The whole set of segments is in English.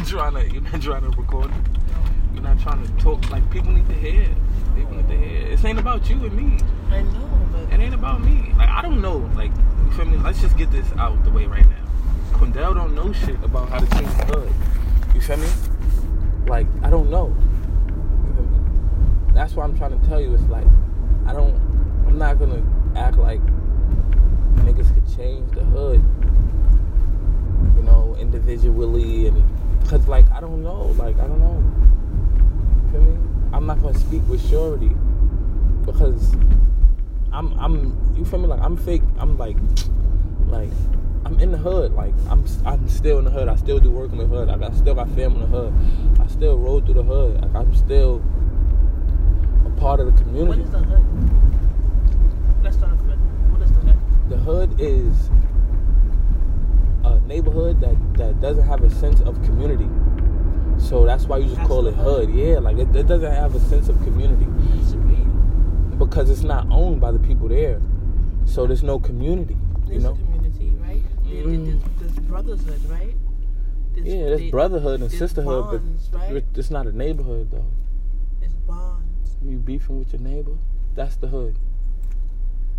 not trying to. You're not trying to record. You're not trying to talk. Like people need to hear. People need to hear. This ain't about you and me. I know, but It ain't about me. Like I don't know. Like you feel me? Let's just get this out the way right now. Quindell don't know shit about how to change the hood. You feel me? Like I don't know. You feel me? That's why I'm trying to tell you. It's like I don't. I'm not gonna act like niggas could change the hood. You know, individually and cause like I don't know. Like I don't know. You feel me? I'm not gonna speak with surety because I'm I'm you feel me like I'm fake I'm like like I'm in the hood like I'm I'm still in the hood I still do work in the hood I still got family in the hood I still roll through the hood like I'm still a part of the community is the hood? Let's start with what is the hood? the hood is neighborhood that that doesn't have a sense of community so that's why you just That's call it hood. yeah like it, it doesn't have a sense of community because it's not owned by the people there so there's no community you There's know a community, right? There- there- Mm. There's, there's brotherhood, right? There's, Yeah, there's there- brotherhood and sisterhood, bonds, but right? it's not a neighborhood though. It's bonds. You beefing with your neighbor, that's the hood.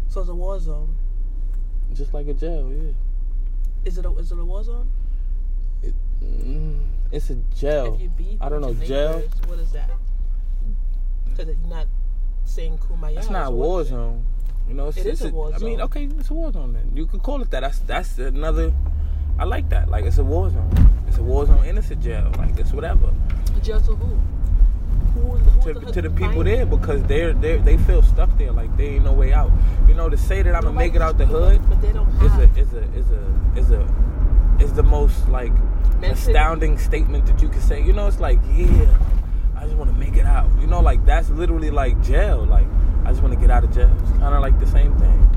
So it's a war zone. Just like a jail, yeah. Is it a is it a war zone? It, mm, it's a jail. If you beef I don't know, jail. What is that? Because you're not saying kumbaya. That's not a war zone. You know, it's, It is it's a war I mean, okay, it's a war zone then. You could call it that. That's that's another. I like that. Like it's a war zone. It's a war zone and it's a jail. Like it's whatever. Jail to who? To, the, to the people there because they're they they feel stuck there. Like they ain't no way out. You know, to say that I'm gonna make it out the hood But they don't is a is a is a is a is the most like astounding statement that you can say. You know, it's like yeah, I just want to make it out. You know, like that's literally like jail. Like I just want to get out of jail. It's kind of like the same thing.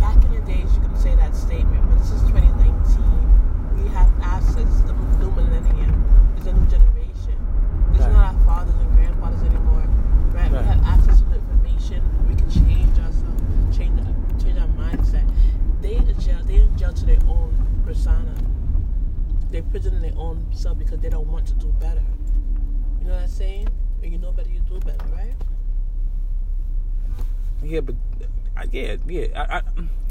Back in the days, you can say that statement, but this is 2019. We have access to the new millennium. It's a new generation. It's Right. not our fathers and grandfathers anymore, right? We have access to the information. We can change ourselves, change change our mindset. They in jail. They in jail to their own persona. They prison their own self because they don't want to do better. You know what I'm saying? When you know better, you do better, right? Yeah, but I yeah, yeah. I, I,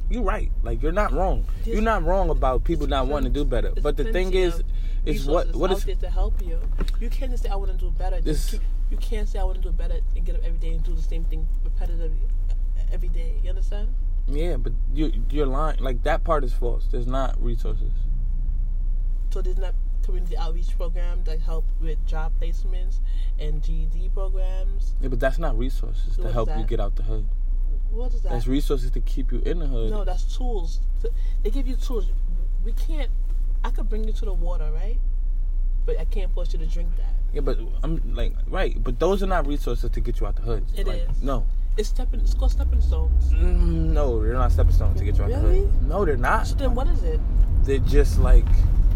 you're right. Like you're not wrong. You're not wrong about people not wanting to do better. But the thing is, is what what there to help you. You can't just say I want to do better. This- keep, you can't say I want to do better and get up every day and do the same thing repetitively every day. You understand? yeah, but you you're lying. Like that part is false. There's not resources. So there's not community outreach programs that help with job placements and GED programs. Yeah, but that's not resources to What is help you get out the hood. What is that? That's resources to keep you in the hood. no, that's tools. They give you tools. We can't. I could bring you to the water, right? But I can't force you to drink that. Yeah, but I'm like right, but those are not resources to get you out the hood. It like, is. No, It's stepping. It's called stepping stones. Mm, no, they're not stepping stones to get you out the hood. No, they're not. So then, what is it? They're just like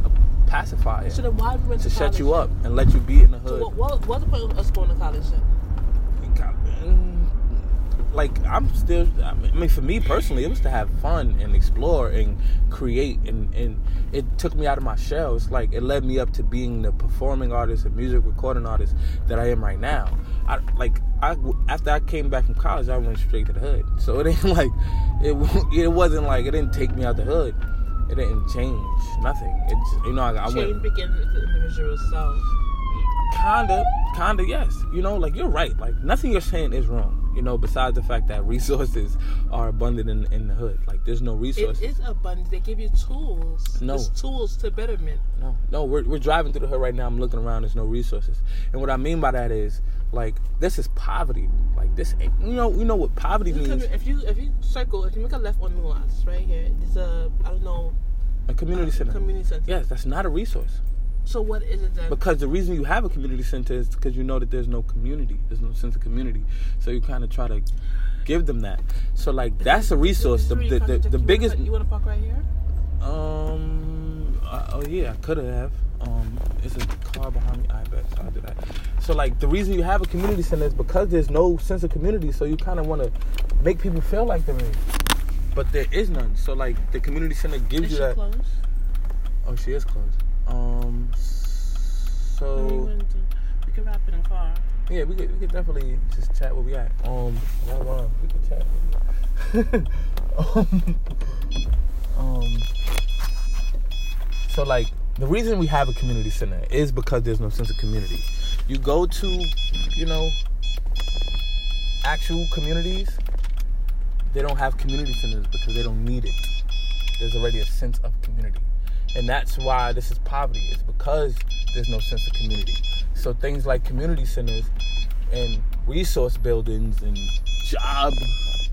a pacifier So then, why we went to to shut you up and let you be in the So hood. what, what, what's the point of us going to college then? Like I'm still. I mean, for me personally, it was to have fun and explore and create, and and it took me out of my shell. It's like it led me up to being the performing artist and music recording artist that I am right now. I like I after I came back from college, I went straight to the hood. So it ain't like it. It wasn't like it didn't take me out the hood. It didn't change nothing. It just, you know I, I went Change begins with the individual self. kinda kinda yes you know like you're right like nothing you're saying is wrong you know besides the fact that resources are abundant in, in the hood. Like there's no resources. It is abundant. They give you tools. No. It's tools to betterment. no. No we're, we're driving through the hood right now. I'm looking around. There's no resources. And what i mean by that is like this is poverty. Like this ain't- you know you know what poverty means. me, If you if you circle, if you make a left on Nuance, right here, there's a I don't know a community uh, center. Community center. yes that's not a resource So what is it then? because the reason you have a community center is because you know that there's no community there's no sense of community so you kind of try to give them that so like that's a resource the, the, the, the biggest You want to park right here? Um. uh, oh yeah, I could have. Um. It's a car behind me. I bet. So I do that. So like the reason you have a community center is because there's no sense of community. So you kind of want to make people feel like there is, but there is none. So like the community center gives Is you she that. closed? Oh, she is close. Um, What are you so? We can wrap it in car. yeah, we could we could definitely just chat where we at. Um, hold on, we could chat. um, um, so like the reason we have a community center is because there's no sense of community. You go to, you know, actual communities, they don't have community centers because they don't need it. There's already a sense of community. And that's why this is poverty, is because there's no sense of community. So things like community centers and resource buildings and job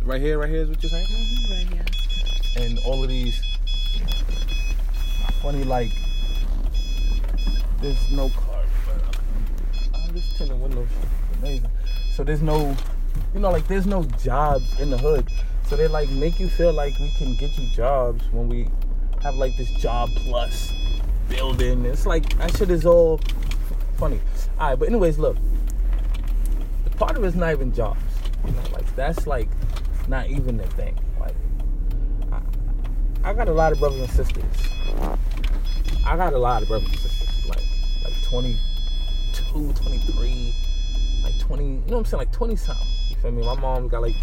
right here, right here is what you're saying? Mm-hmm, right here. And all of these funny like there's no car. Oh, this tinted windows amazing. So there's no you know, like there's no jobs in the hood. So they like make you feel like we can get you jobs when we have like this job plus building. It's like that shit is all funny. Alright, but anyways, look. The part of it's not even jobs. You know, like that's like not even the thing. Like I, I got a lot of brothers and sisters. I got a lot of brothers and sisters. Like like 22, 23, like 20, you know what I'm saying? Like 20 something. You feel me? My mom got like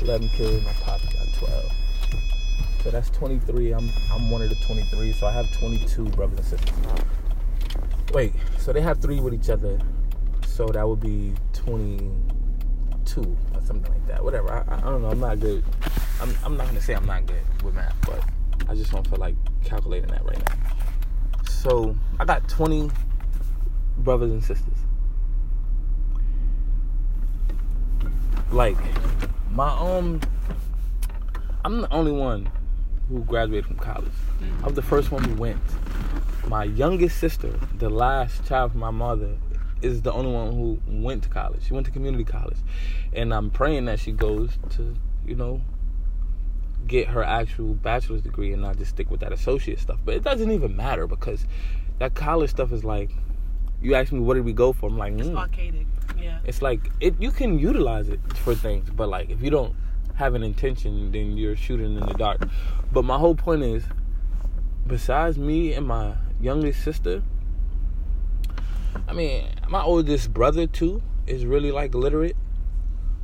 11 kids, my pop got 12. So that's 23. I'm I'm one of the 23. So I have 22 brothers and sisters. Wait, so they have three with each other. So that would be 22 or something like that. Whatever. I, I don't know. I'm not good. I'm, I'm not gonna say I'm not good with math, but I just don't feel like calculating that right now. So I got 20 brothers and sisters. Like my own, I'm the only one who graduated from college. I was the first one who went. My youngest sister, the last child from my mother, is the only one who went to college. She went to community college, and I'm praying that she goes to, you know, get her actual bachelor's degree and not just stick with that associate stuff. But it doesn't even matter because that college stuff is like, you ask me what did we go for? I'm like, It's mm. Yeah. it's like it. You can utilize it for things, but like if you don't have an intention, then you're shooting in the dark. But my whole point is, besides me and my youngest sister, I mean, my oldest brother too is really like literate,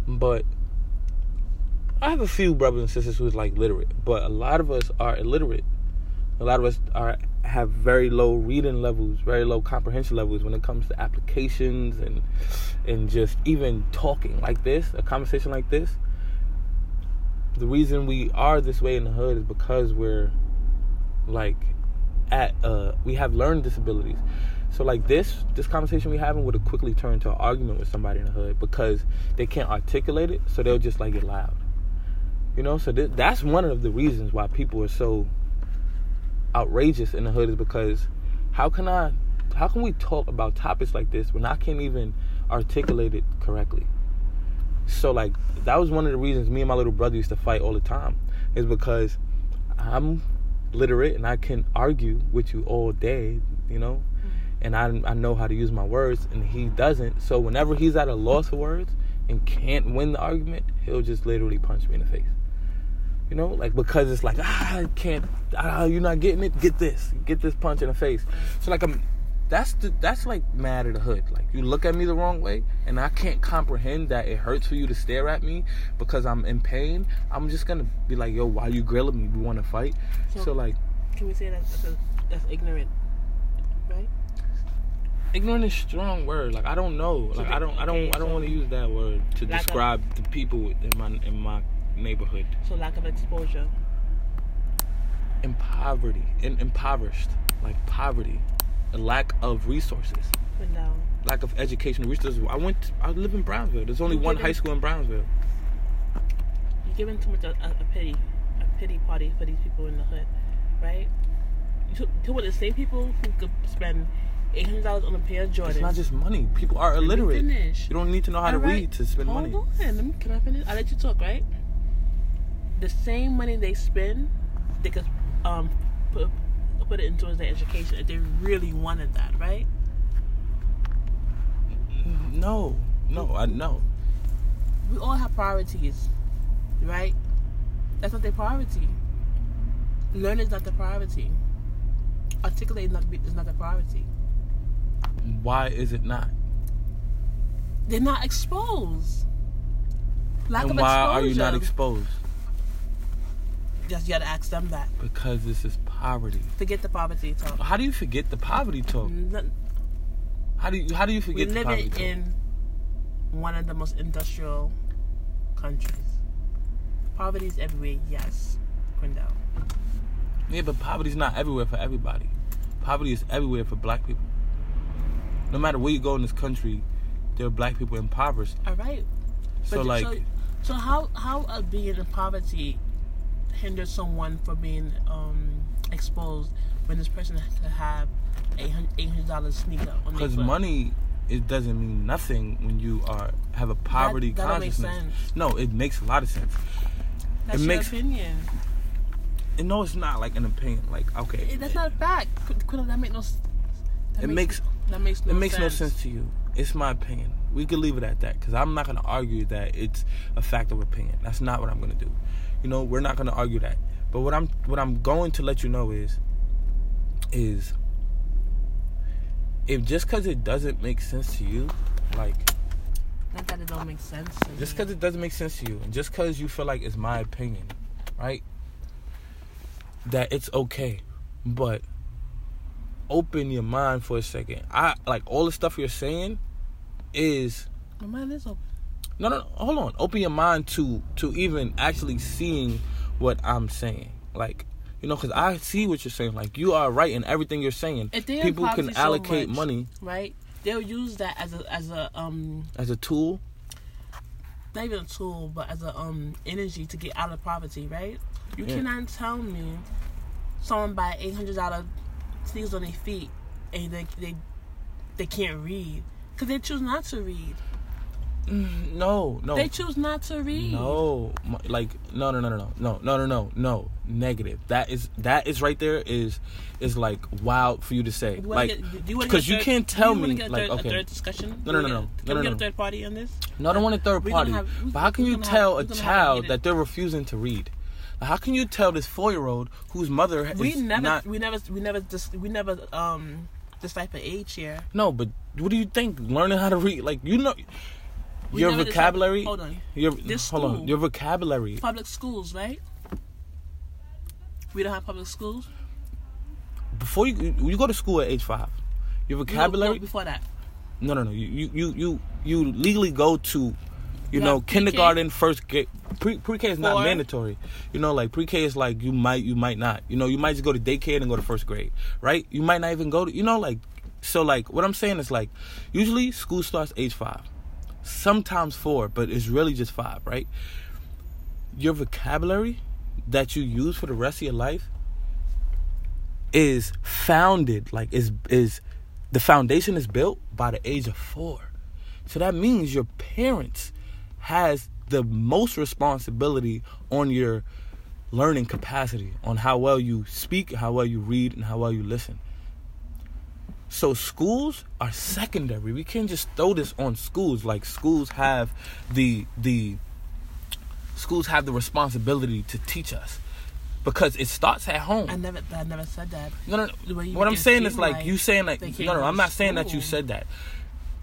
but I have a few brothers and sisters who's like literate, but a lot of us are illiterate. A lot of us are have very low reading levels, very low comprehension levels when it comes to applications and and just even talking like this, a conversation like this. The reason we are this way in the hood is because we're like at uh we have learned disabilities. So like this this conversation we having would have quickly turned to an argument with somebody in the hood because they can't articulate it, so they'll just like get loud. You know, so th- that's one of the reasons why people are so outrageous in the hood is because how can I how can we talk about topics like this when I can't even articulate it correctly? So like that was one of the reasons me and my little brother used to fight all the time is because I'm literate and I can argue with you all day, you know, and I I know how to use my words and he doesn't. So whenever he's at a loss for words and can't win the argument, he'll just literally punch me in the face. You know, like because it's like ah, I can't. Ah, you're not getting it. Get this. Get this punch in the face. So like I'm. That's the, that's like mad at the hood. Like you look at me the wrong way, and I can't comprehend that it hurts for you to stare at me because I'm in pain. I'm just gonna be like, yo, why you grilling me? We want to fight. So- So like, Can we say that that's, a, that's ignorant, right? ignorant is a strong word. Like I don't know. Like I don't I don't I don't want to use that word to Lack of- describe the people in my in my neighborhood. So lack of exposure. in poverty, in impoverished, like poverty, a lack of resources, down. lack of educational resources. I went, I live in Brownsville. There's only You one live high school in Brownsville. You're giving too much a, a, pity, a pity party for these people in the hood, right? Two of the same people who could spend eight hundred dollars on a pair of Jordans. It's not just money. People are illiterate. You don't need to know how to All right. read to spend Hold money. on. Let me, can I finish? I let you talk, right? The same money they spend, they could um put put it into their education if they really wanted that, right? No, no, I know. We all have priorities, right? That's not their priority. Learning is not their priority. articulate is not is not a priority. Why is it not? They're not exposed. Lack and of why exposure. are you not exposed? Just you gotta ask them that. Because this is poverty. Forget the poverty talk. How do you forget the poverty talk? How do you how do you We forget the live poverty talk? in one of the most industrial countries. Poverty is everywhere, yes, Quindell. Yeah, but poverty's not everywhere for everybody. Poverty is everywhere for black people. No matter where you go in this country, there are black people impoverished. All right. So But like so, so how how being in poverty hinders someone from being um, exposed when this person has to have a eight hundred dollars sneaker on because money it doesn't mean nothing when you are have a poverty that make consciousness. sense. No, it makes a lot of sense. That's it your makes- opinion. And no, it's not like an opinion. Like okay, Eh, That's not a fact. Qu- Quindell, that makes no. That It makes- that makes no it makes no sense. sense to you. It's my opinion. We could leave it at that because I'm not going to argue that it's a fact of opinion. That's not what I'm going to do. You know, we're not going to argue that. But what I'm what I'm going to let you know is is if just because it doesn't make sense to you, like Not that it don't make sense. to just because it doesn't make sense to you, and just because you feel like it's my opinion, right? That it's okay, but open your mind for a second. I like all the stuff you're saying is My mind is open. no, no, no. Hold on. Open your mind to to even actually seeing what I'm saying. Like, you know, because I see what you're saying. Like, you are right in everything you're saying. If they People can you so allocate much, money right? They'll use that as a as a um as a tool. not even a tool, but as a um energy to get out of poverty, right? You Yeah. cannot tell me someone buy eight hundred dollar sneakers on their feet and they they they can't read because they choose not to read. No, no. They choose not to read. No, like no, no, no, no, no, no, no, no, no. no. Negative. That is that is right there is is like wild for you to say. You Like because you can't tell you me a like okay. third discussion. No, no, no, no. No, Can we no, get no. a third party on this? No, I don't want a third party. have- but how can you tell have- a we gonna have a child that they're refusing to read? How can you tell this four year old whose mother is We never, not? we never, we never, dis- we never um decipher age here. No, but what do you think? Learning how to read, like you know, We your vocabulary. Hold on. Your This hold on. Your vocabulary. Public schools, right? We don't have public schools. Before you you go to school at age five, your vocabulary. no, before that. No, no, no. You you you you, legally go to, you know, pre-K? kindergarten, first grade. Pre pre K is not Four? mandatory. You know, like pre K is like you might you might not. You know, you might just go to daycare and go to first grade, right? You might not even go to. You know, like so. Like what I'm saying is like usually school starts age five, sometimes four, but it's really just five, right? Your vocabulary that you use for the rest of your life is founded like is is the foundation is built by the age of four so that means your parents has the most responsibility on your learning capacity on how well you speak how well you read and how well you listen so schools are secondary we can't just throw this on schools like schools have the the schools have the responsibility to teach us because it starts at home I never, I never said that. no, no, no. What I'm saying is like, like you saying like no, no. I'm not saying that you said that.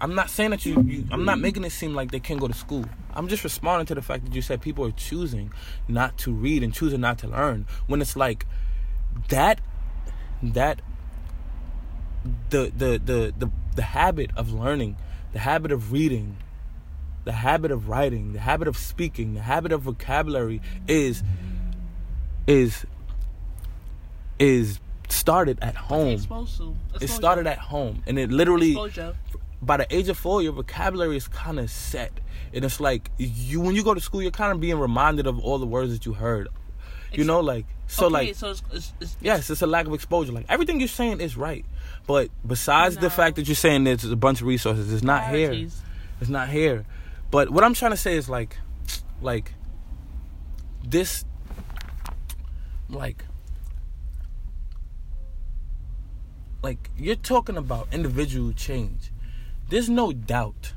I'm not saying that you, you. I'm not making it seem like they can't go to school. I'm just responding to the fact that you said people are choosing not to read and choosing not to learn when it's like that. That the the the the the habit of learning, the habit of reading, the habit of writing, the habit of speaking, the habit of vocabulary is is is started at home. It started at home, and it literally exposure. by the age of four, your vocabulary is kind of set, and it's like you when you go to school, you're kind of being reminded of all the words that you heard. You know, like so, okay, like so it's, it's, it's, yes, it's a lack of exposure. Like everything you're saying is right, but besides the fact that you're saying there's a bunch of resources, it's not here. It's not here. But what I'm trying to say is like, like this, like, like you're talking about individual change. There's no doubt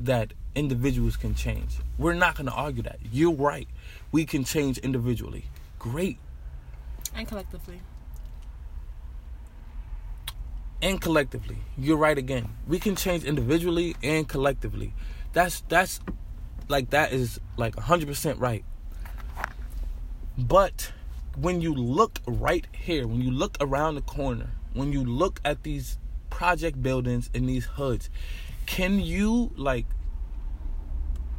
that individuals can change. We're not going to argue that. You're right. We can change individually. Great. And collectively. And collectively. You're right again. We can change individually and collectively. That's that's like that is like 100% right. But when you look right here, when you look around the corner, when you look at these project buildings in these hoods, can you like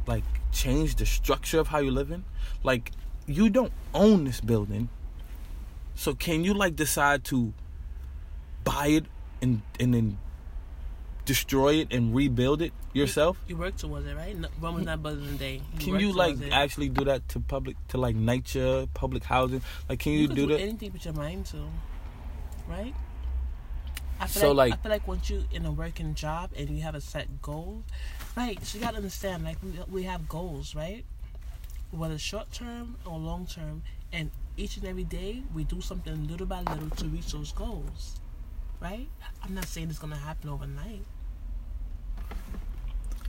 like change the structure of how you live in? Like you don't own this building. So can you like decide to buy it and and then destroy it and rebuild it yourself? You work towards it, right? No, Rome was not in a day. Can you like it. actually do that to public to like nature, public housing? Like can you, can do that? anything with your mind to, right? I feel So, like, like- I feel like once you in a working job and you have a set goal, right? So you gotta understand, like we, we have goals, right? Whether short term or long term, and each and every day we do something little by little to reach those goals, right? I'm not saying it's gonna happen overnight.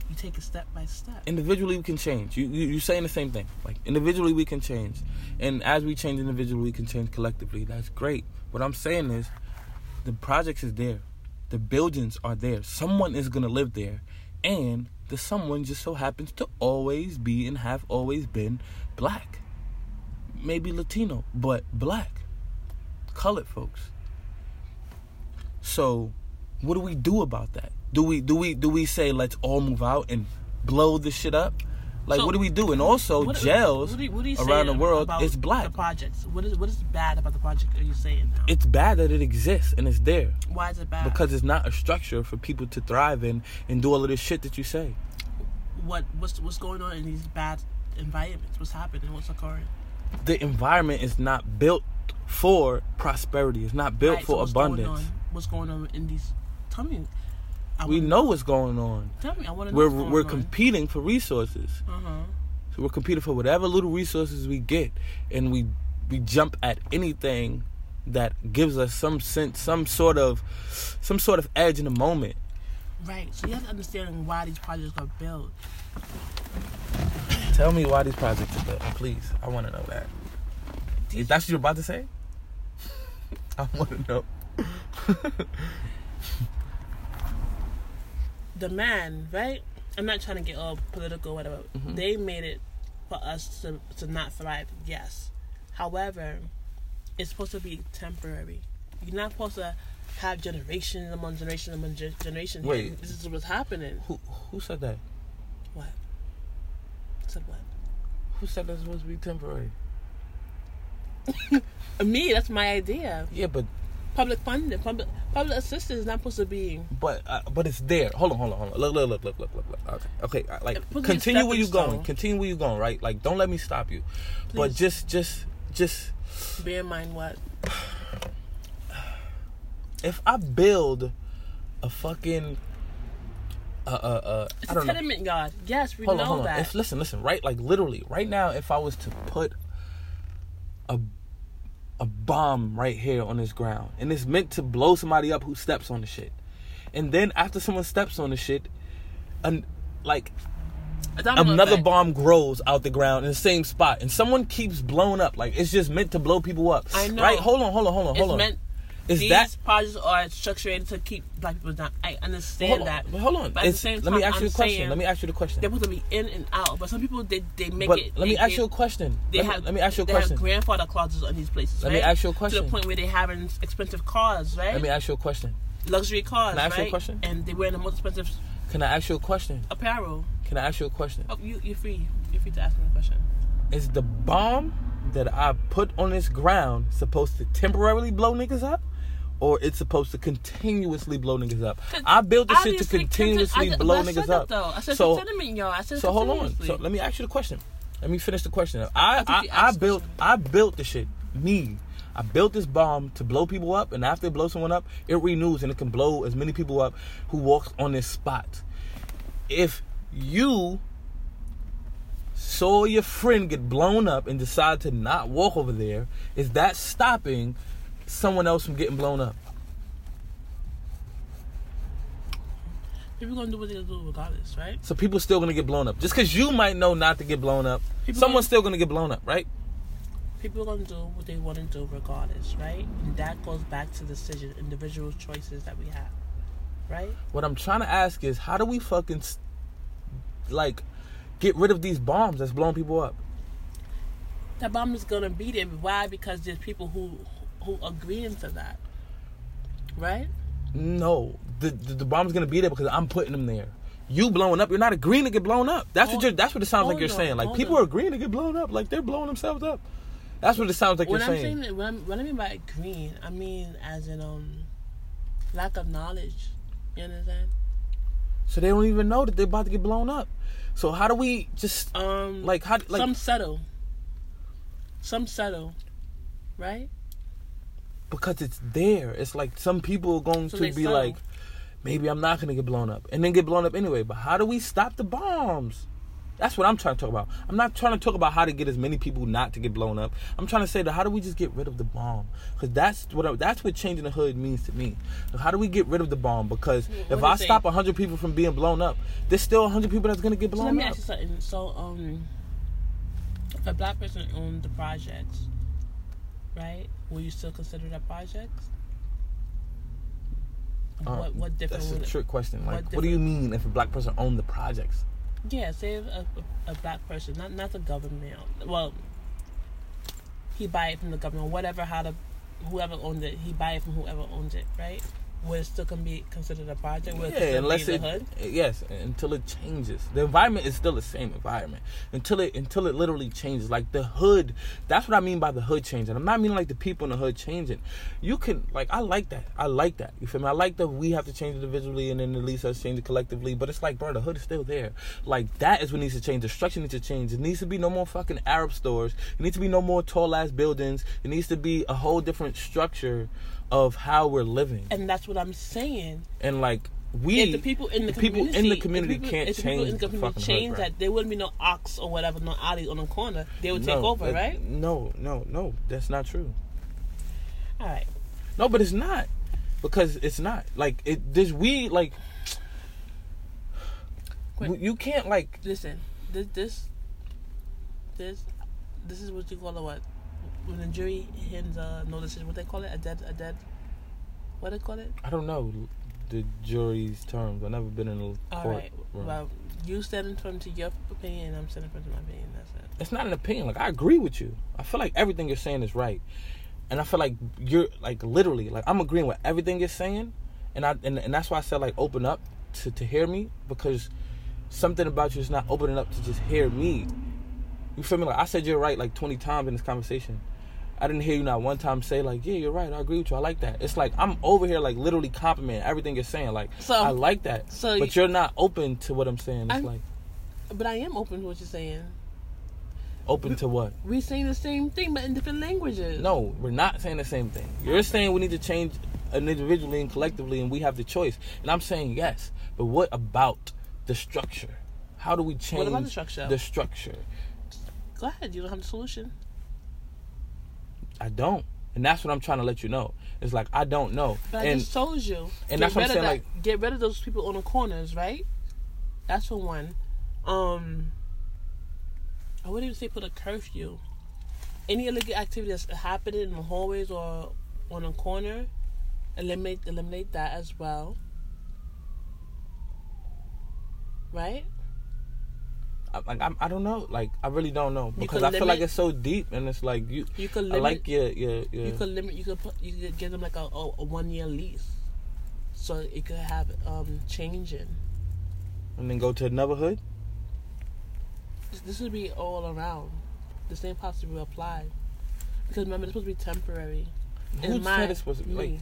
You take it step by step. individually we can change. You, you you're saying the same thing. Like individually we can change, and as we change individually, we can change collectively. That's great. What I'm saying is, the projects is there, the buildings are there. Someone is gonna live there, and the someone just so happens to always be and have always been black, maybe Latino, but black, colored folks. So, what do we do about that? Do we do we do we say let's all move out and blow this shit up? Like So, what do we do? And also What- jails what what around the world about is black. The projects. What is what is bad about the project? Are you saying now? It's bad that it exists and it's there Why is it bad? because it's not a structure for people to thrive in and do all of this shit that you say. what what's what's going on in these bad environments? What's happening? What's occurring? The environment is not built for prosperity. It's not built Right, so for going abundance. What's going on in these? Tell me. I We wanna- know what's going on. Tell me. I want to know. We're we're on. competing for resources. Uh huh. So we're competing for whatever little resources we get, and we we jump at anything that gives us some sense, some sort of, some sort of edge in the moment. Right. So you have to understand why these projects are built. Tell me why these projects are built, please. I want to know that. Is that what you're about to say? I want to know. The man, right? I'm not trying to get all political, whatever. Mm-hmm. They made it for us to to not thrive. Yes. However, it's supposed to be temporary. You're not supposed to have generations among generations among gen- generations. Wait. This is what's happening. Who who said that? What? Said what? Who said that's supposed to be temporary? Me, that's my idea. Yeah, but Public funding, public public assistance is not supposed to be. but uh, but it's there. Hold on, hold on, hold on. Look, look, look, look, look, look. look. Okay, okay. uh, Like continue where you stepping going. Continue where you going. Right. Like don't let me stop you. Please. But just just just Bear in mind what? if I build a fucking uh uh uh It's I a don't know. tenement yard. Yes, we Hold know on, hold on. that. If listen, listen, right? Like literally, right now, if I was to put a a bomb right here on this ground, and it's meant to blow somebody up who steps on the shit, and then after someone steps on the shit, and like another effect. bomb grows out the ground in the same spot, and someone keeps blowing up. Like it's just meant to blow people up. I know. Right? Hold on, hold on, hold on, It's hold on. meant. Is these that projects are structured to keep black people down. I understand that. but hold on? But at the same let me time, ask you a I'm question. Let me ask you the question. They're supposed to be in and out, but some people they they make But it. let me they- ask you a question. They Let me, have, let me ask you a they question. have grandfather clauses on these places. Let me right? ask you a question. To the point where they having expensive cars, right? Let me ask you a question. Luxury cars, Can I ask you a right? question? And they wearing the most expensive Can I ask you a question? apparel. Can I ask you a question? Oh, you you're free. You're free to ask me a question. Is the bomb that I put on this ground supposed to temporarily blow niggas up? Or it's supposed to continuously blow niggas up. I built this shit to continuously conti- I, blow I niggas up. Though. I said so. I said so hold on. So let me ask you the question. Let me finish the question. I think I, I built. I built the shit. Me. I built this bomb to blow people up, and after it blows someone up, it renews and it can blow as many people up who walks on this spot. If you saw your friend get blown up and decide to not walk over there, is that stopping someone else from getting blown up? People gonna do what they do regardless, right? So people still gonna get blown up. Just because you might know not to get blown up, People someone's gonna- still gonna get blown up, right? people gonna do what they want to do regardless, right? And that goes back to decision, individual choices that we have, right? What I'm trying to ask is, how do we fucking like get rid of these bombs that's blowing people up? That bomb is gonna be there. Why? Because there's people who who agree into that, right? No, the the, the bomb's gonna be there because I'm putting them there. You blowing up, you're not agreeing to get blown up. That's what you're. That's what it sounds like you're on, saying. Like people on. are agreeing to get blown up. Like they're blowing themselves up. That's what it sounds like When you're I'm saying. saying that, when, what I mean by agreeing, I mean as in um lack of knowledge. You understand? So they don't even know that they're about to get blown up. So how do we just Um, like how like some settle, some settle, right? Because it's there. It's like some people are going So to be settle. like, maybe I'm not gonna get blown up, and then get blown up anyway. But how do we stop the bombs? That's what I'm trying to talk about. I'm not trying to talk about how to get as many people not to get blown up. I'm trying to say that how do we just get rid of the bomb? Because that's what I, that's what changing the hood means to me. How do we get rid of the bomb? Because What if I say? stop 100 people from being blown up, there's still 100 people that's gonna get blown So let me up. ask you something. So um, if a black person owned the projects, right? Will you still consider that projects? Uh, what what different That's a it- trick question. Like, what what, do you mean if a black person owned the projects? Yeah, say if a, a, a black person, not not the government. Well, he buy it from the government, whatever. How the whoever owned it, he buy it from whoever owns it, right? Would it still can be considered a project? Would Yeah, unless be it the hood? yes, until it changes. The environment is still the same environment until it until it literally changes. Like the hood, that's what I mean by the hood changing. I'm not meaning like the people in the hood changing. You can like I like that. I like that. You feel me? I like that we have to change individually and then at least us change it collectively. But it's like, bro, the hood is still there. Like that is what needs to change. The structure needs to change. It needs to be no more fucking Arab stores. It needs to be no more tall ass buildings. It needs to be a whole different structure of how we're living. And that's what I'm saying. And like we if the people in the, the people community, in the community people, can't if the people in change the the community change hood, that, there wouldn't be no ox or whatever, no alley on the corner. They would take over, that- right? No, no, no. That's not true. All right. No, but it's not because it's not like it. This we like. You can't like. Listen, this this this this is what you call it. What when the jury hands uh, no decision, what they call it? A dead a dead. What they call it? I don't know the jury's terms. I've never been in a All court. right. room. Well, you standing firm to your opinion, and I'm standing firm to my opinion. That's it. it's not an opinion. Like I agree with you. I feel like everything you're saying is right, and I feel like you're like literally like I'm agreeing with everything you're saying, and I and, and that's why I said like open up to to hear me because something about you is not opening up to just hear me. You feel me? Like I said you're right like 20 times in this conversation. I didn't hear you not one time say like, yeah, you're right. I agree with you. I like that. It's like I'm over here like literally complimenting everything you're saying. Like So- I like that. so but you- you're not open to what I'm saying. It's I'm- like But I am open to what you're saying. open to what? We're saying the same thing, but in different languages. No, we're not saying the same thing. You're saying we need to change individually and collectively, and we have the choice. And I'm saying yes, but what about the structure? How do we change about the structure? The structure. Go ahead. You don't have the solution. I don't, and that's what I'm trying to let you know. It's like I don't know, But I and just told you. and get that's what I'm rid of saying, that- like- get rid of those people on the corners, right? That's for one. Um, I wouldn't even say put a curfew. Any illegal activity that's happening in the hallways or on a corner, eliminate eliminate that as well. Right? I, like I'm, I don't know. Like I really don't know because I feel like it's so deep, and it's like you. You could limit. I limit. like your your your. You could limit. You could put. You could give them like a, a, a one year lease, so it could have um changing. and then go to another hood. This, this would be all around. The same policy will apply. Because remember, it's supposed to be temporary. Who said it's supposed to be like?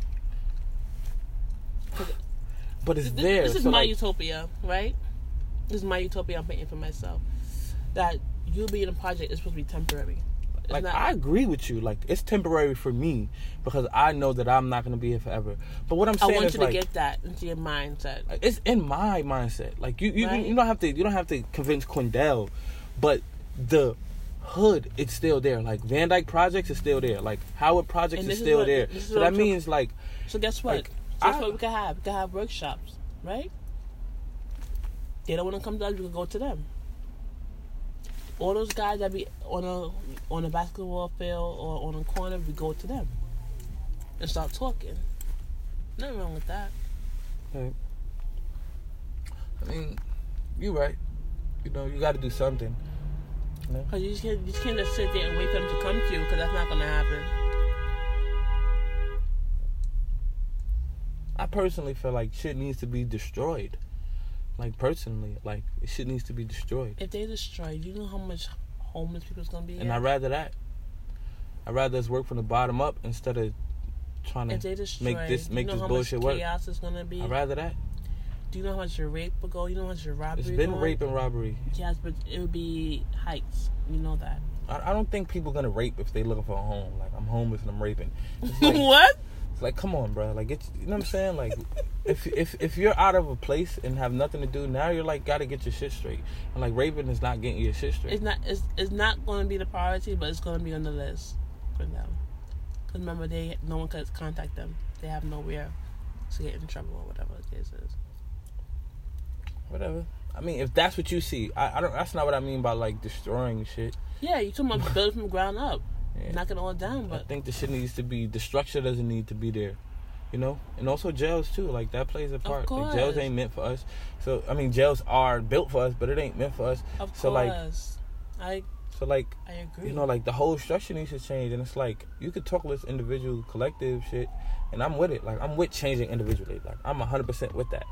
But it's This, there. this is so, my like, utopia, right? This is my utopia I'm painting for myself. That you being a project is supposed to be temporary. It's like not- I agree with you. Like it's temporary for me because I know that I'm not gonna be here forever. But what I'm saying is I want is you to get that into your mindset. it's in my mindset. Like you, you, Right. you don't have to, you don't have to convince Quindell, but the hood, it's still there. Like Van Dyke Projects is still there. Like Howard Projects is is still what- there. So that means like So guess what? Like, Guess I- what we could have? We could have workshops, right? They don't want to come to us, we could go to them. All those guys that be on a on a basketball field or on a corner, we go to them and start talking. Nothing wrong with that. Right. I mean, you're right. You know, you got to do something. You know? Cause you just can't, you just can't just sit there and wait for them to come to you, cause that's not gonna happen. I personally feel like shit needs to be destroyed. Like personally, like shit needs to be destroyed. If they destroy, you know how much homeless people's gonna be. And? I'd rather that. I'd rather us work from the bottom up instead of trying if to they destroy, make this you make know this how bullshit much work. chaos is gonna be. I'd rather that. Do you know how much your rape will go? You know how much your robbery? It's been going? rape and robbery. Yes, but it would be heights. You know that. I, I don't think people are gonna rape if they looking for a home. Like I'm homeless and I'm raping. Like, what? Like come on, bro. Like it's you know what I'm saying. Like if if if you're out of a place and have nothing to do, now you're like gotta get your shit straight. And like Raven is not getting your shit straight. It's not. It's, it's not going to be the priority, but it's going to be on the list for them. Because remember, they no one could contact them. They have nowhere to get in trouble or whatever the case is. Whatever. I mean, if that's what you see, I, I don't. That's not what I mean by like destroying shit. Yeah, you talking about building from the ground up, Yeah. knock it all down. But I think the shit needs to be the structure doesn't need to be there, you know, and also jails too. Like that plays a part. Of Like jails ain't meant for us. So I mean, jails are built for us, but it ain't meant for us. of So, like- I So like I agree. you know, like the whole structure needs to change, and it's like you could talk this individual, collective shit, and I'm with it. Like I'm with changing individually. Like I'm 100 percent with that.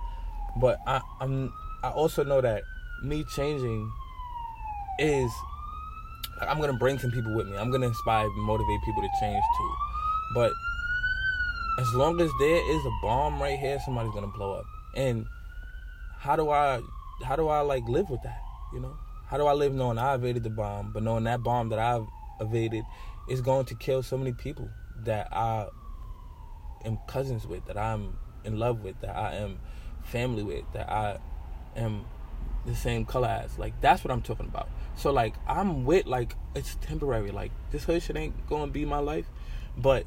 But I, I'm I also know that me changing is I'm gonna bring some people with me. I'm gonna inspire, and motivate people to change too. But as long as there is a bomb right here, somebody's gonna blow up. And how do I how do I like live with that? You know? How do I live knowing I evaded the bomb, but knowing that bomb that I've evaded is going to kill so many people that I am cousins with, that I'm in love with, that I am family with, that I am the same color as. Like that's what I'm talking about. So like I'm with like it's temporary. Like this hood shit ain't gonna be my life, but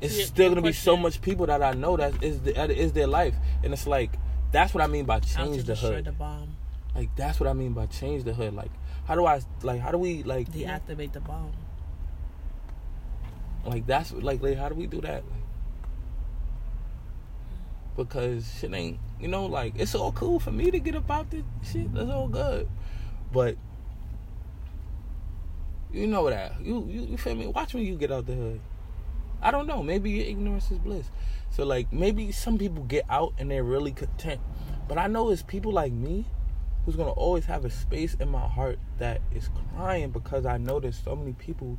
it's Yeah, still gonna be so much people that I know that is the, that is their life, and it's like that's what I mean by change the hood. the bomb, Like that's what I mean by change the hood. Like how do I like how do we like deactivate the bomb. like that's like, like how do we do that? Like, because shit ain't you know like it's all cool for me to get about this shit. That's all good, but you know that you you, you feel me? Watch when you get out the hood. I don't know. Maybe your ignorance is bliss. So like maybe some people get out and they're really content, but I know it's people like me who's gonna always have a space in my heart that is crying because I know there's so many people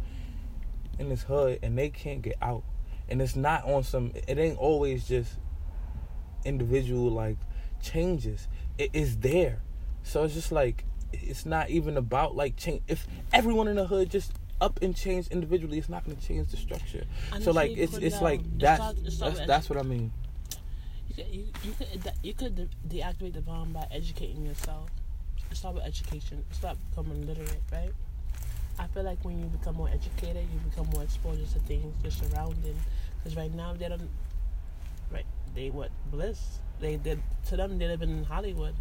in this hood and they can't get out. And it's not on some it ain't always just individual like changes. It is there. So it's just like it's not even about like change if everyone in the hood just up and change individually, it's not gonna change the structure. And so like it's it's down. like that's start- it start that's that's what I mean. You could you, you could you could deactivate the bomb by educating yourself. Start with education. Start becoming literate, right? I feel like when you become more educated, you become more exposed to things, your surrounding. Because right now they don't? They what bliss? They did to them they live in Hollywood,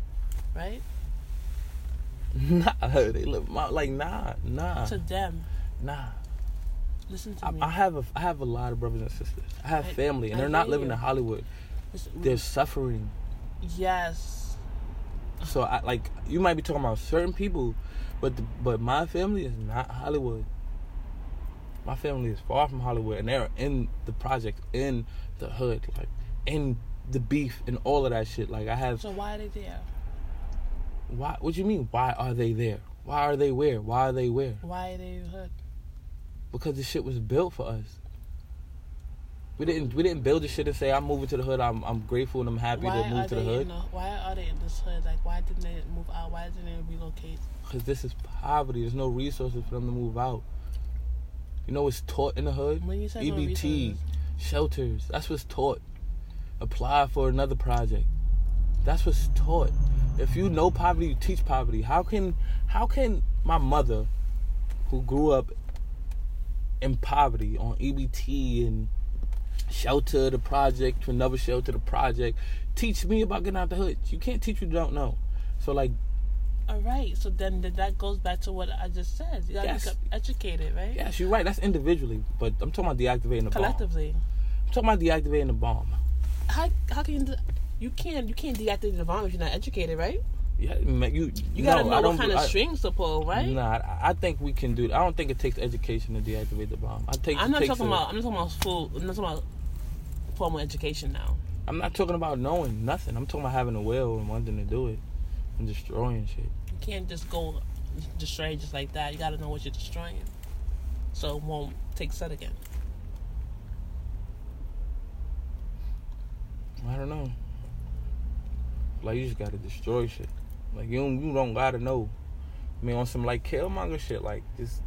right? Nah, they live like nah, nah, To them, nah. listen to I, me. I have a I have a lot of brothers and sisters. I have I- family, and I they're not living you. in Hollywood. Listen- They're suffering. yes, So I like you might be talking about certain people, but the, but my family is not Hollywood. My family is far from Hollywood, and they're in the project, in the hood, like in the beef and all of that shit. Like I have so why are they there? why? What you mean? Why are they there? Why are they where? Why are they where? Why are they in the hood? Because the shit was built for us. We didn't we didn't build the shit and say I'm moving to the hood. I'm I'm grateful and I'm happy Why to move to the hood. the, Why are they in this hood? Like, why didn't they move out? Why didn't they relocate? Because this is poverty. There's no resources for them to move out. You know what's taught in the hood? When you say EBT, resources- shelters. That's what's taught. Apply for another project. That's what's taught. If you know poverty, you teach poverty. How can how can my mother, who grew up in poverty on EBT and shelter the project to another shelter the project, teach me about getting out the hood? You can't teach what you don't know. So like All right. So then that goes back to what I just said. You gotta Yes. educated, right? Yes, you're right. That's individually, but I'm talking about deactivating the bomb. Collectively. I'm talking about deactivating the bomb. How how can you you can't you can't deactivate the bomb if you're not educated, right? Yeah, man, you You gotta I know don't, what kind of I, strings to pull, right? Nah, I, I think we can do. I don't think it takes education to deactivate the bomb. I think I'm not talking a- about I'm not talking about full I'm not talking about formal education now. I'm not talking about knowing nothing. I'm talking about having a will and wanting to do it and destroying shit. You can't just go destroy just like that. You gotta know what you're destroying. So it won't take set again. I don't know. Like you just gotta destroy shit. Like you don't you don't gotta know. I mean on some like Killmonger shit, like just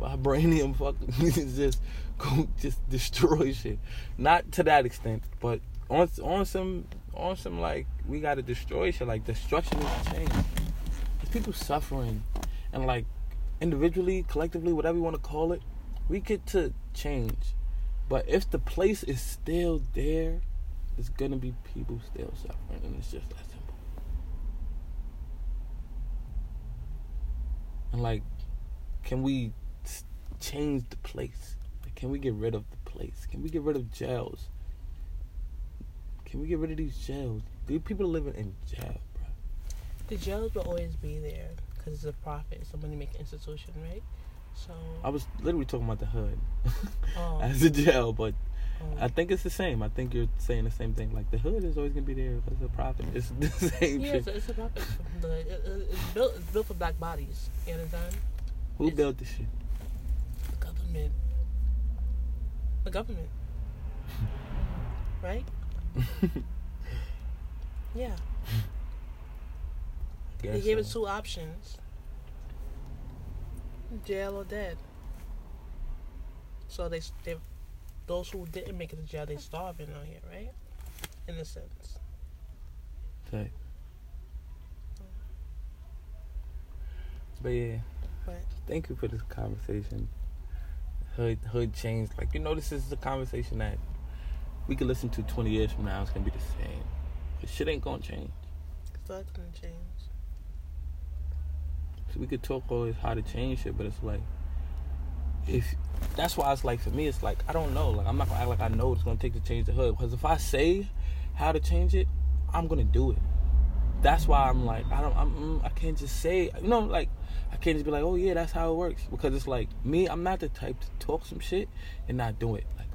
vibranium fucking just go just destroy shit. Not to that extent, but on on some on some like we gotta destroy shit. Like destruction is change. There's people suffering and like individually, collectively, whatever you wanna call it, we get to change. But if the place is still there, there's gonna be people still suffering, and it's just that simple. And like, can we change the place? Like, can we get rid of the place? Can we get rid of jails? Can we get rid of these jails? These people are living in jail, bro. The jails will always be there because it's a profit. It's a money making institution, right? So I was literally talking about the hood oh, as a jail, but. I think it's the same. I think you're saying the same thing. Like the hood is always gonna be there because of profit. It's the same yeah, shit. it's it's a profit. It, it- it's built it's built for black bodies. You understand? Who it's- built this shit? The government. The government. right? Yeah. They Guess gave it so. two options: jail or dead. So they, they, those who didn't make it to jail, they starving out here, right? In a sense. Fact. But yeah, But thank you for this conversation. Hood hood changed. Like you know, this is a conversation that we could listen to twenty years from now. It's gonna be the same. But shit ain't gonna change. stuff's gonna change. So we could talk all this how to change shit, but it's like if that's why it's like for me, it's like I don't know. Like I'm not gonna act like I know what it's gonna take to change the hood. Because if I say how to change it, I'm gonna do it. That's why I'm like I don't. I'm. mm, I can't just say. You know, like I can't just be like, oh yeah, that's how it works. Because it's like me. I'm not the type to talk some shit and not do it. Like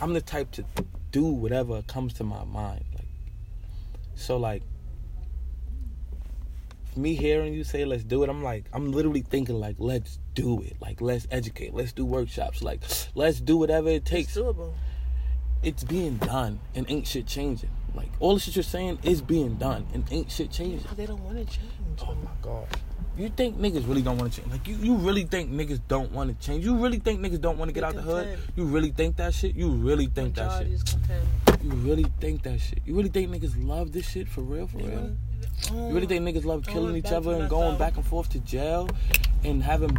I'm the type to do whatever comes to my mind. Like so, like me hearing you say let's do it, I'm like I'm literally thinking like let's do it. Like let's educate, let's do workshops, like let's do whatever it It's takes. doable. It's being done and ain't shit changing. Like all the shit you're saying is being done and ain't shit changing. They don't want to change. Oh my god. You think niggas really don't want to change? Like you, you really think niggas don't want to change? You really think niggas don't want to get out the hood? You really think that shit? You really think that shit? You really think that shit? You really think niggas love this shit for real? For real? You really think niggas love killing each other and going back and forth to jail and having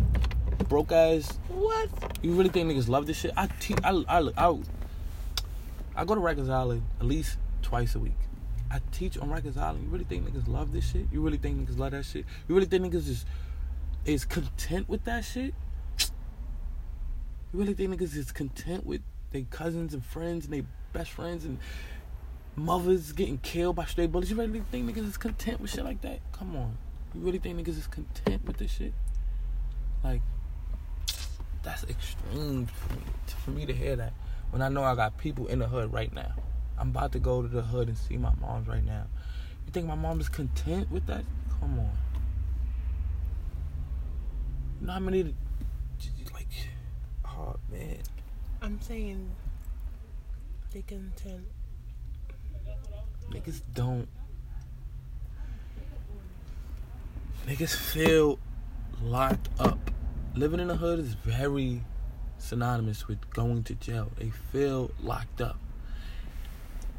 broke ass? What? You really think niggas love this shit? I te- I, I, I, I go to Rikers Island at least twice a week. I teach on Rikers Island. You really think niggas love this shit? You really think niggas love that shit? You really think niggas is is content with that shit? You really think niggas is content with their cousins and friends and their best friends and mothers getting killed by stray bullets? You really think niggas is content with shit like that? Come on. You really think niggas is content with this shit? Like, that's extreme for me, for me to hear that. When I know I got people in the hood right now. I'm about to go to the hood and see my mom's right now. You think my mom is content with that? Come on. You know how many, like, oh man. I'm saying they content. Niggas don't. Niggas feel locked up. Living in the hood is very synonymous with going to jail. They feel locked up.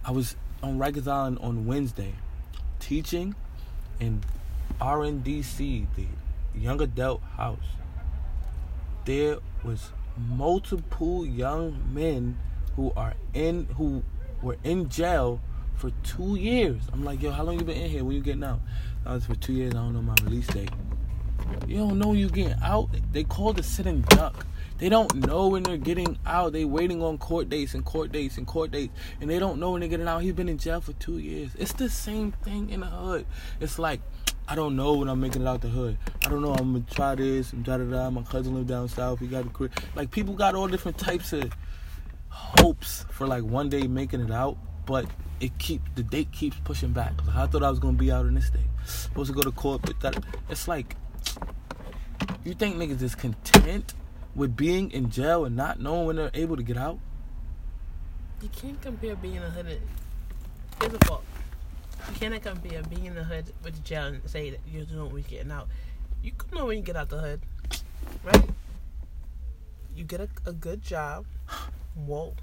I was on Rikers Island on Wednesday teaching in RNDC, the young adult house. There was multiple young men who are in who were in jail for two years. I'm like, yo, how long you been in here? When you getting out? I was for two years. I don't know my release date. You don't know you getting out. They call the sitting duck. They don't know when they're getting out. They waiting on court dates and court dates and court dates, and they don't know when they're getting out. He's been in jail for two years. It's the same thing in the hood. It's like I don't know when I'm making it out the hood. I don't know. I'm gonna try this da da da. My cousin live down south. He got a career. Like people got all different types of hopes for like one day making it out, but it keep the date keeps pushing back. I thought I was gonna be out in this day. Supposed to go to court, but that it's like you think niggas is content with being in jail and not knowing when they're able to get out? You can't compare being in the hood. Here's a fault. You cannot compare being in the hood with the jail and say that you don't know when you're getting out. You can know when you get out the hood, right? You get a, a good job. Whoa,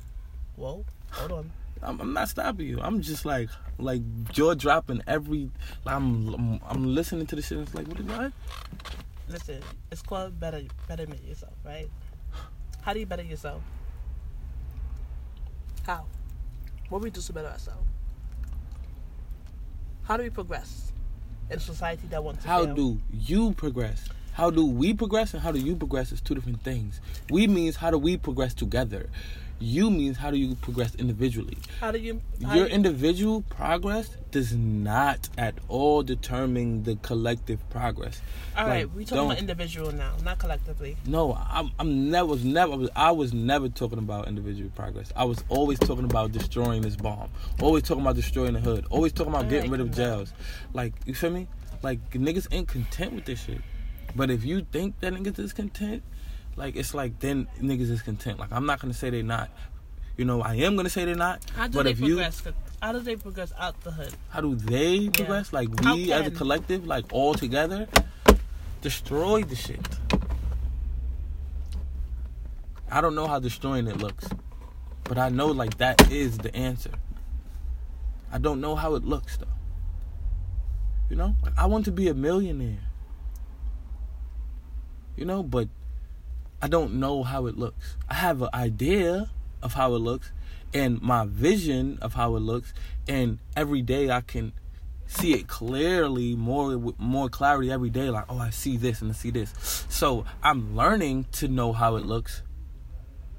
whoa, hold on. I'm, I'm not stopping you. I'm just like like jaw dropping every. I'm, I'm I'm listening to the shit. And it's like what? What? Listen, it's called better better betterment yourself, right? How do you better yourself? How? What do we do to better ourselves? How do we progress in a society that wants to How fail? do you progress? How do we progress and how do you progress is two different things. We means how do we progress together. You means how do you progress individually. How do you? How Your do you- individual progress does not at all determine the collective progress. all right, like, we talking about individual now, not collectively. No, I'm, I'm never, was never, I was never talking about individual progress. I was always talking about destroying this bomb. Always talking about destroying the hood. Always talking about getting rid of jails. Like, you feel me? Like, niggas ain't content with this shit. But if you think that niggas is content, like, it's like then niggas is content. Like, I'm not gonna say they're not. You know, I am gonna say they're not. How do but they if you, progress? How do they progress out the hood? how do they progress? Like, we as a collective, like all together, destroy the shit. I don't know how destroying it looks, but I know like that is the answer. I don't know how it looks though. You know, like, I want to be a millionaire. You know, but I don't know how it looks. I have an idea of how it looks and my vision of how it looks, and every day I can see it clearly more with more clarity every day like oh I see this and I see this. So, I'm learning to know how it looks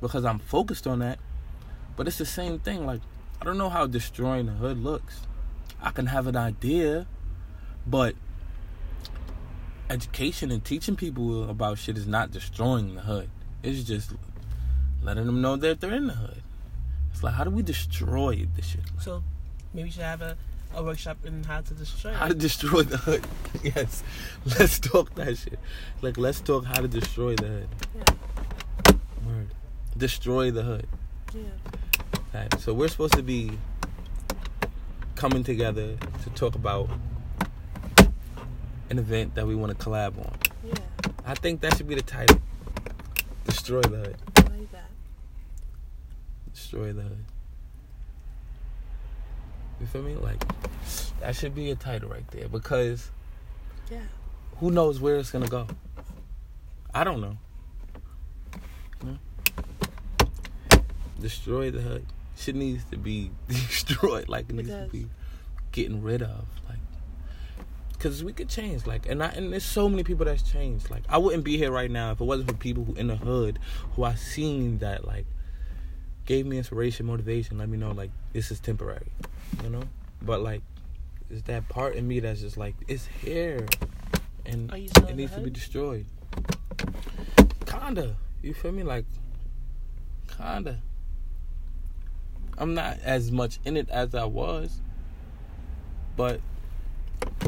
because I'm focused on that. But it's the same thing like I don't know how destroying the hood looks. I can have an idea, but education and teaching people about shit is not destroying the hood. It's just letting them know that they're in the hood. It's like how do we destroy this shit? So maybe we should have a, a workshop in how to destroy. How to destroy the hood? yes, let's talk that shit. Like let's talk how to destroy the hood. Yeah. Word. Destroy the hood. Yeah. Right. So we're supposed to be coming together to talk about an event that we want to collab on. Yeah. I think that should be the title. Destroy the hood. I like that. Destroy the hood. You feel me? Like that should be a title right there because Yeah. who knows where it's gonna go? I don't know. Know? Destroy the hood. Shit needs to be destroyed. Like it needs to be getting rid of. Like, cause we could change. Like, and I and there's so many people that's changed. Like, I wouldn't be here right now if it wasn't for people who in the hood who I seen that like gave me inspiration, motivation. Let me know like this is temporary. You know, but like. It's that part in me that's just like it's here, and Are you still it needs to be destroyed. Kinda. You feel me? Like, kinda. I'm not as much in it as I was, but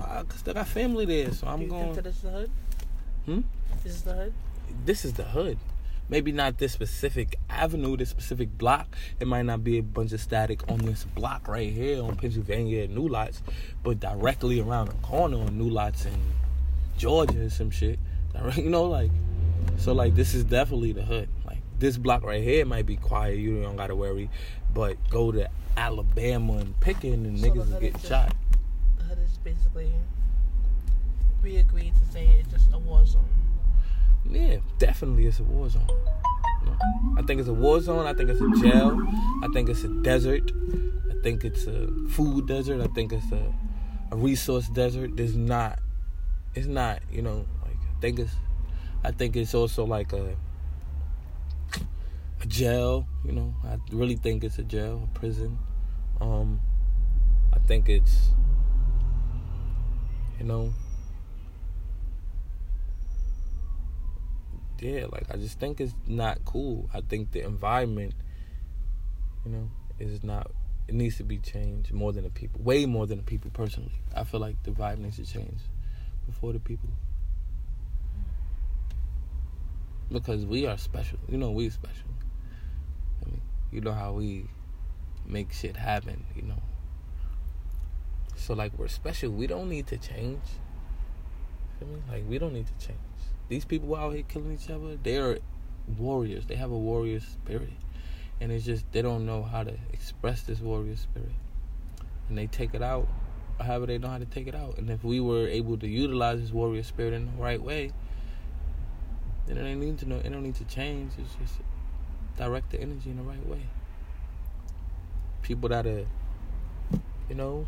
I still got family there, so I'm you going. this the hood? Hmm? This is the hood. This is the hood. Maybe not this specific avenue, this specific block. It might not be a bunch of static on this block right here on Pennsylvania and New Lots, but directly around the corner on New Lots in Georgia or some shit. You know, like, so like this is definitely the hood. Like this block right here might be quiet. You don't gotta worry, but go to Alabama and Pitkin and So niggas is getting is shot. Is basically. We agreed to say it's just a war zone. Yeah, definitely it's a war zone. I think it's a war zone. I think it's a jail. I think it's a desert. I think it's a food desert. I think it's a, a resource desert. There's not. It's not. You know, like I think it's. I think it's also like a a jail. You know, I really think it's a jail, a prison. Um, I think it's. You know. Yeah, like I just think it's not cool. I think the environment, you know, is not it needs to be changed more than the people. Way more than the people personally. I feel like the vibe needs to change before the people. Because we are special. You know we special. I mean, you know how we make shit happen, you know. So like we're special. We don't need to change. Like we don't need to change. These people out here killing each other, they're warriors. They have a warrior spirit and it's just they don't know how to express this warrior spirit and they take it out however they know how to take it out and if we were able to utilize this warrior spirit in the right way then it don't need to know it don't need to change it's just direct the energy in the right way people that are you know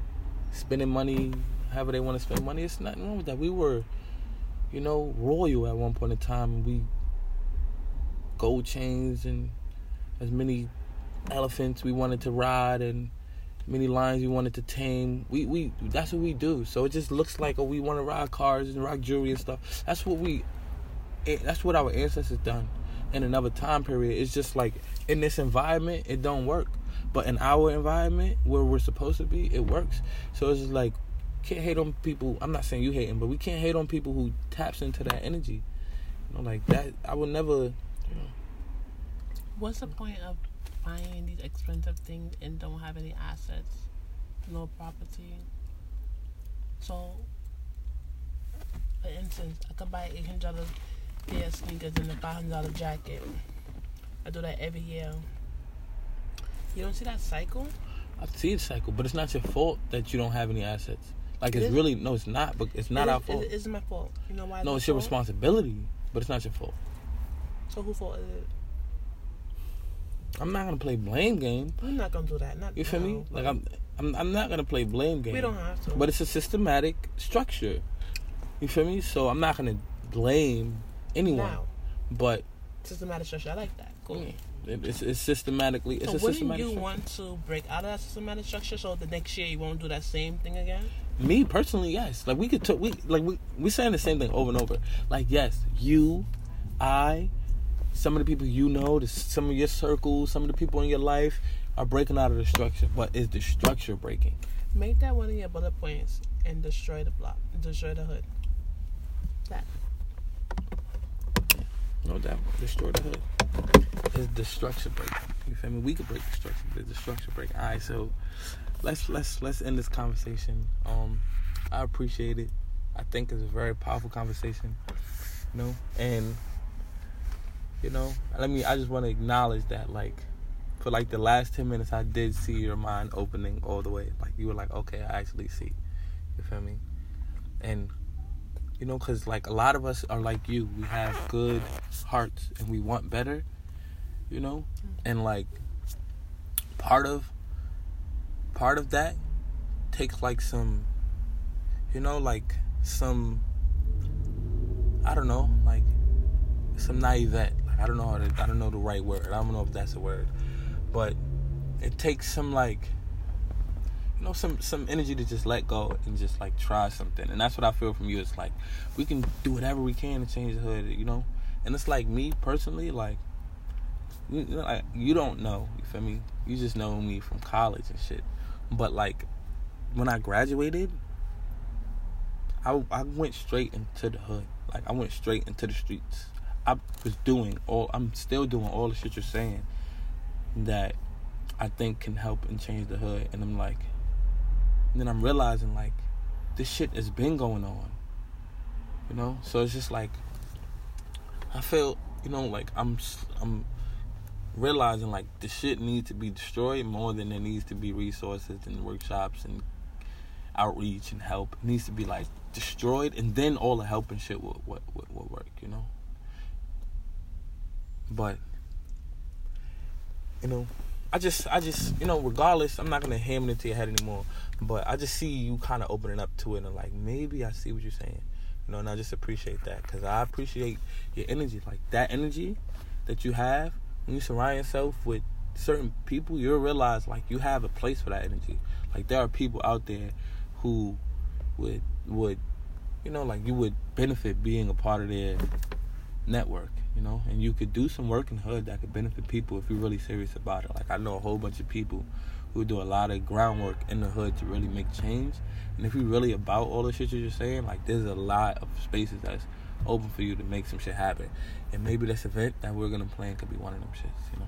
spending money however they want to spend money it's nothing wrong with that we were you know royal at one point in time we gold chains and as many elephants we wanted to ride and many lions we wanted to tame. We we that's what we do. So it just looks like oh we want to ride cars and rock jewelry and stuff. That's what we eh, that's what our ancestors done in another time period. It's just like in this environment it don't work. But in our environment where we're supposed to be, it works. So it's just like can't hate on people. I'm not saying you hating, but we can't hate on people who taps into that energy. You know, like that. I would never. You know, What's the point of buying these expensive things and don't have any assets, no property? So, for instance, I could buy eight hundred dollars pair of sneakers and a five hundred dollar jacket. I do that every year. You don't see that cycle? I see the cycle, but it's not your fault that you don't have any assets. Like It it's is- really no, it's not. But it's not it our fault. It isn't my fault. You know why? no, it's your fault? responsibility, but it's not your fault. So who fault is it? I'm not gonna play blame game. We're not gonna do that. Not You feel me? Like I'm, I'm, I'm not gonna play blame game. We don't have to. But it's a systematic structure. You feel me? So I'm not gonna blame anyone. now But systematic structure. I like that. Cool. it- it's, it's systematically. It's so a wouldn't systematic. you structure. want to break out of that systematic structure so the next year you won't do that same thing again? Me personally, yes. Like we could, t- we like we we saying the same thing over and over. Like yes, you, I, some of the people you know, the, some of your circles, some of the people in your life are breaking out of the structure. But is the structure breaking? Make that one of your bullet points and destroy the block, destroy the hood. That. No doubt. Destroy the hood. Is the structure breaking? You feel me? We could break the structure, the structure break. All right, so let's let's let's end this conversation. Um, I appreciate it. I think it's a very powerful conversation. You know, and you know, let me. I just want to acknowledge that, like, for like the last ten minutes, I did see your mind opening all the way. Like you were like, okay, I actually see. You feel me? And you know, because like a lot of us are like you. We have good hearts and we want better. You know, mm-hmm. and like part of part of that takes like some, you know, like some. I don't know, like some naivete. Like I don't know how to. I don't know the right word. I don't know if that's a word, but it takes some like know some some energy to just let go and just like try something. And that's what i feel from you. It's like we can do whatever we can to change the hood you know? And it's like me personally like you, you know, like, you don't know you feel me? You just know me from college and shit. But like when i graduated i i went straight into the hood. Like i went straight into the streets. I was doing all i'm still doing all the shit you're saying that I think can help and change the hood. And I'm like, and then I'm realizing like, this shit has been going on. You know, so it's just like, I feel, you know, like I'm, I'm realizing like the shit needs to be destroyed more than there needs to be resources and workshops and outreach and help. It needs to be like destroyed, and then all the help and shit will will, will, will work. You know, but you know, I just, I just, you know, regardless, I'm not gonna hammer it into your head anymore. But I just see you kind of opening up to it and like maybe I see what you're saying, you know, and I just appreciate that because I appreciate your energy, like that energy that you have when you surround yourself with certain people. You'll realize like you have a place for that energy. Like there are people out there who would would, you know, like you would benefit being a part of their network you know, and you could do some work in hood that could benefit people if you're really serious about it. Like I know a whole bunch of people who do a lot of groundwork in the hood to really make change. And if you're really about all the shit you're saying, like there's a lot of spaces that's open for you to make some shit happen. And maybe this event that we're gonna plan could be one of them shits, you know.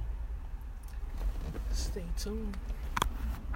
Stay tuned.